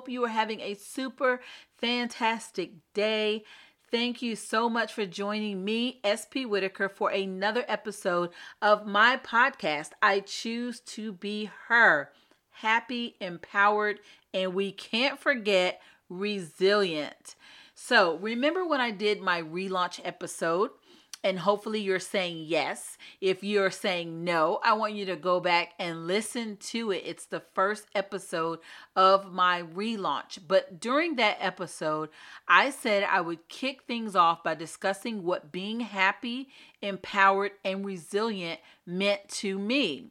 hope you are having a super fantastic day. Thank you so much for joining me, SP Whitaker, for another episode of my podcast. I choose to be her. Happy, empowered, and we can't forget resilient. So, remember when I did my relaunch episode? And hopefully you're saying yes. If you're saying no, I want you to go back and listen to it. It's the first episode of my relaunch. But during that episode, I said I would kick things off by discussing what being happy, empowered, and resilient meant to me.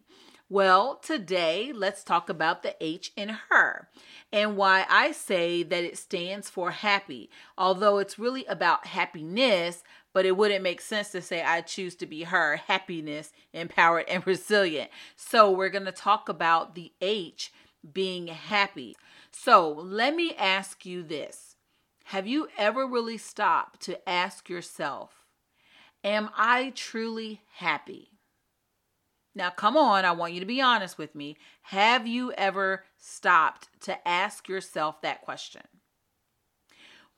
Well, today let's talk about the H in her and why I say that it stands for happy, although it's really about happiness, but it wouldn't make sense to say I choose to be her, happiness, empowered, and resilient. So we're going to talk about the H being happy. So let me ask you this Have you ever really stopped to ask yourself, Am I truly happy? Now, come on, I want you to be honest with me. Have you ever stopped to ask yourself that question?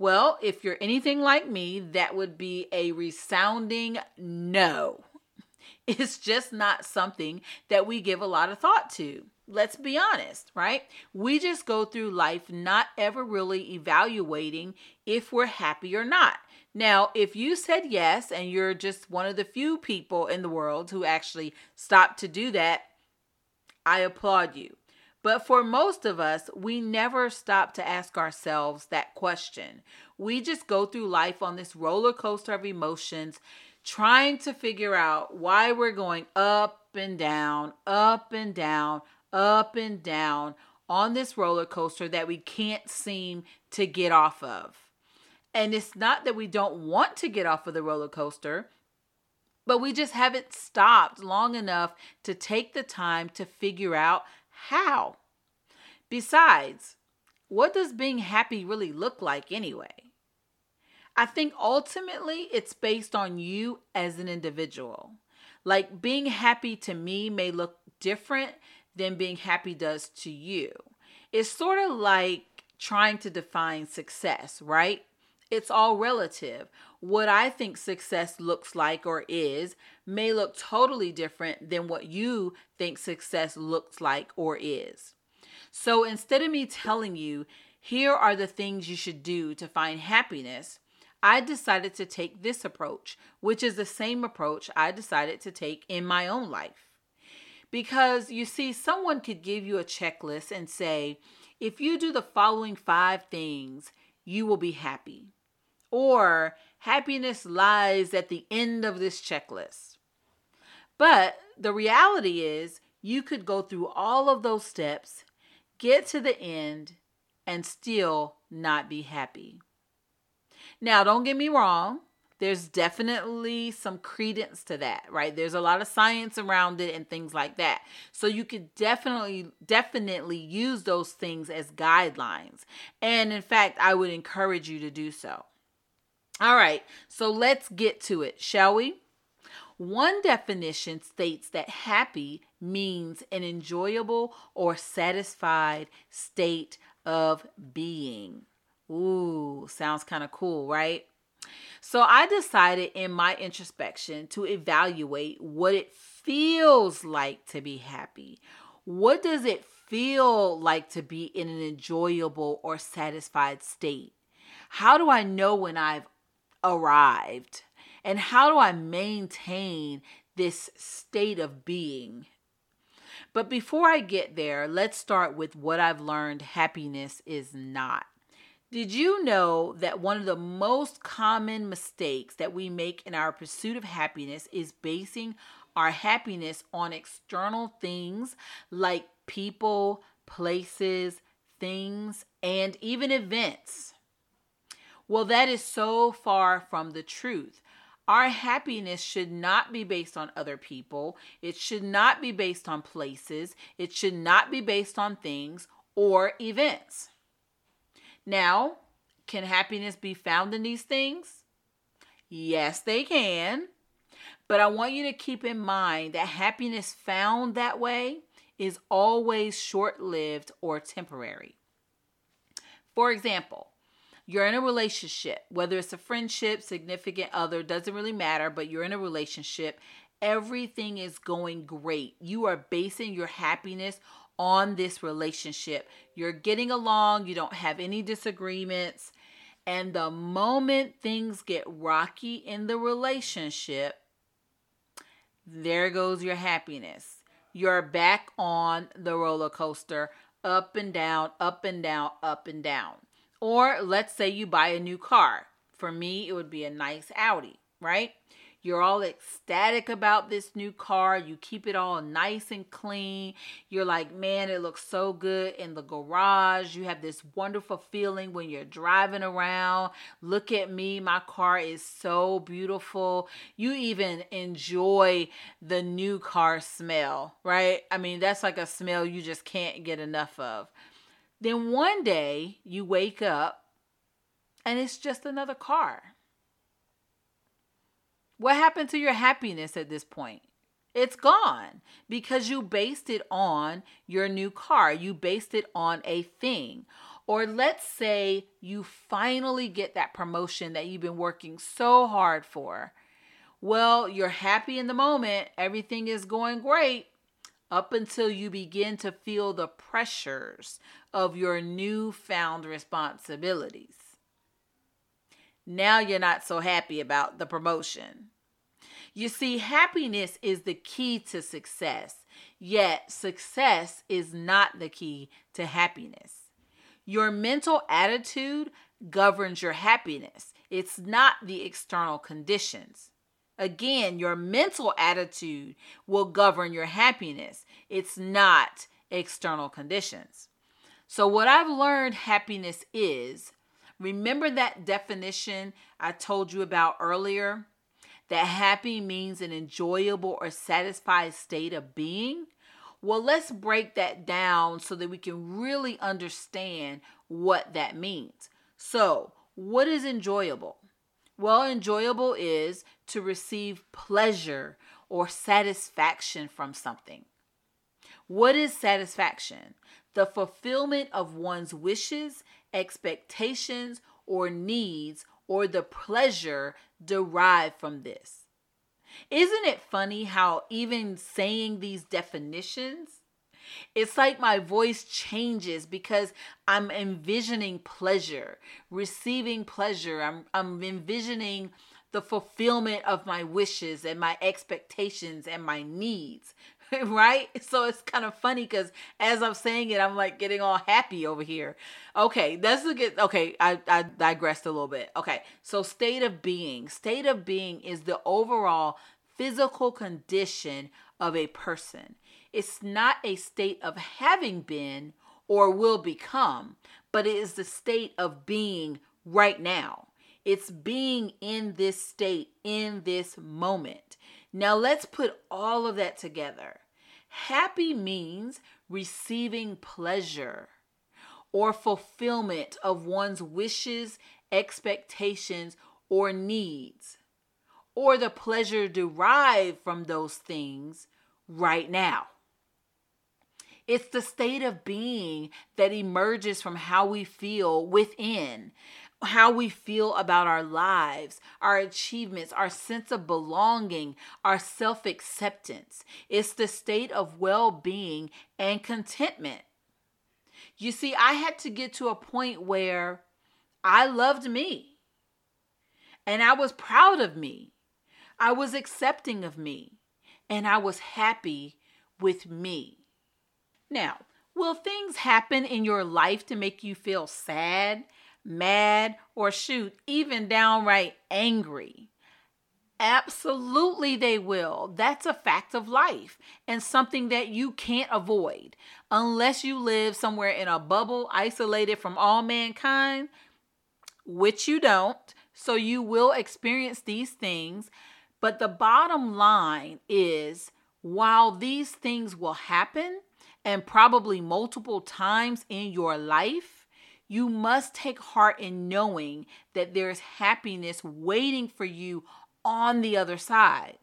Well, if you're anything like me, that would be a resounding no. It's just not something that we give a lot of thought to. Let's be honest, right? We just go through life not ever really evaluating if we're happy or not. Now, if you said yes and you're just one of the few people in the world who actually stopped to do that, I applaud you. But for most of us, we never stop to ask ourselves that question. We just go through life on this roller coaster of emotions, trying to figure out why we're going up and down, up and down, up and down on this roller coaster that we can't seem to get off of. And it's not that we don't want to get off of the roller coaster, but we just haven't stopped long enough to take the time to figure out how. Besides, what does being happy really look like anyway? I think ultimately it's based on you as an individual. Like being happy to me may look different than being happy does to you. It's sort of like trying to define success, right? It's all relative. What I think success looks like or is may look totally different than what you think success looks like or is. So instead of me telling you, here are the things you should do to find happiness, I decided to take this approach, which is the same approach I decided to take in my own life. Because you see, someone could give you a checklist and say, if you do the following five things, you will be happy or happiness lies at the end of this checklist. But the reality is, you could go through all of those steps, get to the end, and still not be happy. Now, don't get me wrong, there's definitely some credence to that, right? There's a lot of science around it and things like that. So you could definitely definitely use those things as guidelines. And in fact, I would encourage you to do so. All right, so let's get to it, shall we? One definition states that happy means an enjoyable or satisfied state of being. Ooh, sounds kind of cool, right? So I decided in my introspection to evaluate what it feels like to be happy. What does it feel like to be in an enjoyable or satisfied state? How do I know when I've arrived? And how do I maintain this state of being? But before I get there, let's start with what I've learned happiness is not. Did you know that one of the most common mistakes that we make in our pursuit of happiness is basing our happiness on external things like people, places, things, and even events? Well, that is so far from the truth. Our happiness should not be based on other people. It should not be based on places. It should not be based on things or events. Now, can happiness be found in these things? Yes, they can. But I want you to keep in mind that happiness found that way is always short lived or temporary. For example, you're in a relationship, whether it's a friendship, significant other, doesn't really matter, but you're in a relationship. Everything is going great. You are basing your happiness on this relationship. You're getting along, you don't have any disagreements. And the moment things get rocky in the relationship, there goes your happiness. You're back on the roller coaster, up and down, up and down, up and down. Or let's say you buy a new car. For me, it would be a nice Audi, right? You're all ecstatic about this new car. You keep it all nice and clean. You're like, man, it looks so good in the garage. You have this wonderful feeling when you're driving around. Look at me. My car is so beautiful. You even enjoy the new car smell, right? I mean, that's like a smell you just can't get enough of. Then one day you wake up and it's just another car. What happened to your happiness at this point? It's gone because you based it on your new car. You based it on a thing. Or let's say you finally get that promotion that you've been working so hard for. Well, you're happy in the moment, everything is going great up until you begin to feel the pressures of your newfound responsibilities. Now you're not so happy about the promotion. You see, happiness is the key to success, yet, success is not the key to happiness. Your mental attitude governs your happiness, it's not the external conditions. Again, your mental attitude will govern your happiness, it's not external conditions. So, what I've learned happiness is remember that definition I told you about earlier? that happy means an enjoyable or satisfied state of being? Well, let's break that down so that we can really understand what that means. So, what is enjoyable? Well, enjoyable is to receive pleasure or satisfaction from something. What is satisfaction? The fulfillment of one's wishes, expectations, or needs or the pleasure derived from this. Isn't it funny how even saying these definitions, it's like my voice changes because I'm envisioning pleasure, receiving pleasure. I'm, I'm envisioning the fulfillment of my wishes and my expectations and my needs. right? So it's kind of funny because as I'm saying it, I'm like getting all happy over here. Okay, let's look at. Okay, I, I digressed a little bit. Okay, so state of being. State of being is the overall physical condition of a person. It's not a state of having been or will become, but it is the state of being right now. It's being in this state in this moment. Now let's put all of that together. Happy means receiving pleasure or fulfillment of one's wishes, expectations, or needs, or the pleasure derived from those things right now. It's the state of being that emerges from how we feel within, how we feel about our lives, our achievements, our sense of belonging, our self acceptance. It's the state of well being and contentment. You see, I had to get to a point where I loved me and I was proud of me. I was accepting of me and I was happy with me. Now, will things happen in your life to make you feel sad mad, or shoot, even downright angry. Absolutely, they will. That's a fact of life and something that you can't avoid. Unless you live somewhere in a bubble isolated from all mankind, which you don't. So you will experience these things. But the bottom line is while these things will happen, and probably multiple times in your life, you must take heart in knowing that there's happiness waiting for you on the other side.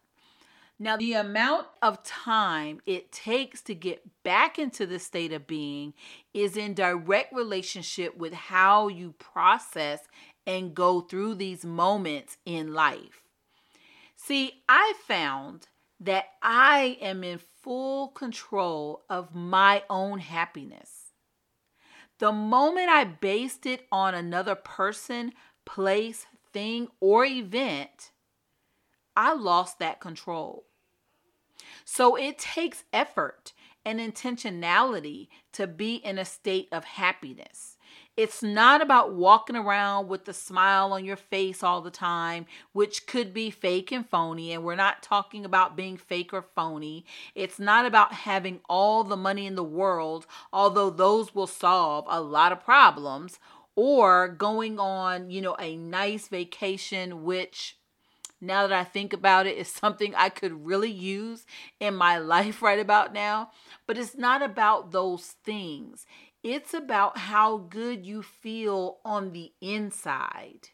Now, the amount of time it takes to get back into the state of being is in direct relationship with how you process and go through these moments in life. See, I found that I am in full control of my own happiness. The moment I based it on another person, place, thing, or event, I lost that control. So it takes effort and intentionality to be in a state of happiness. It's not about walking around with a smile on your face all the time, which could be fake and phony. And we're not talking about being fake or phony. It's not about having all the money in the world, although those will solve a lot of problems, or going on, you know, a nice vacation, which now that I think about it, is something I could really use in my life right about now. But it's not about those things, it's about how good you feel on the inside.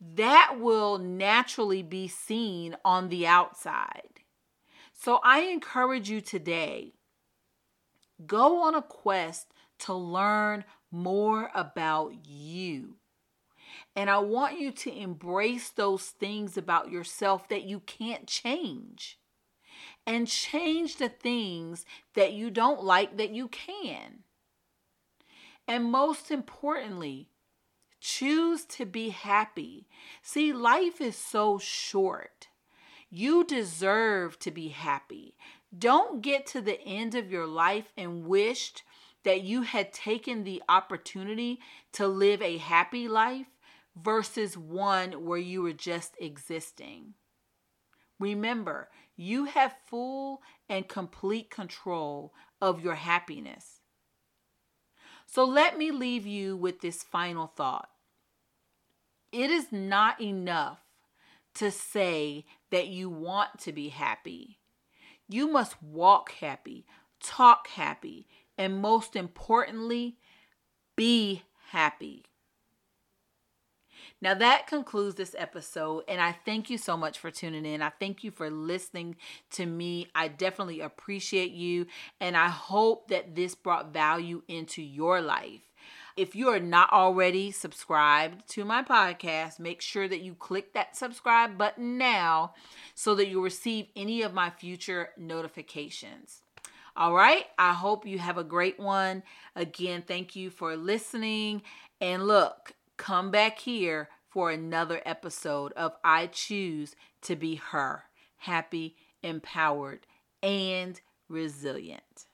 That will naturally be seen on the outside. So I encourage you today go on a quest to learn more about you. And I want you to embrace those things about yourself that you can't change. And change the things that you don't like that you can. And most importantly, choose to be happy. See, life is so short. You deserve to be happy. Don't get to the end of your life and wished that you had taken the opportunity to live a happy life versus one where you were just existing. Remember, you have full and complete control of your happiness. So let me leave you with this final thought. It is not enough to say that you want to be happy. You must walk happy, talk happy, and most importantly, be happy. Now, that concludes this episode, and I thank you so much for tuning in. I thank you for listening to me. I definitely appreciate you, and I hope that this brought value into your life. If you are not already subscribed to my podcast, make sure that you click that subscribe button now so that you'll receive any of my future notifications. All right. I hope you have a great one. Again, thank you for listening. And look, come back here for another episode of I Choose to Be Her, happy, empowered, and resilient.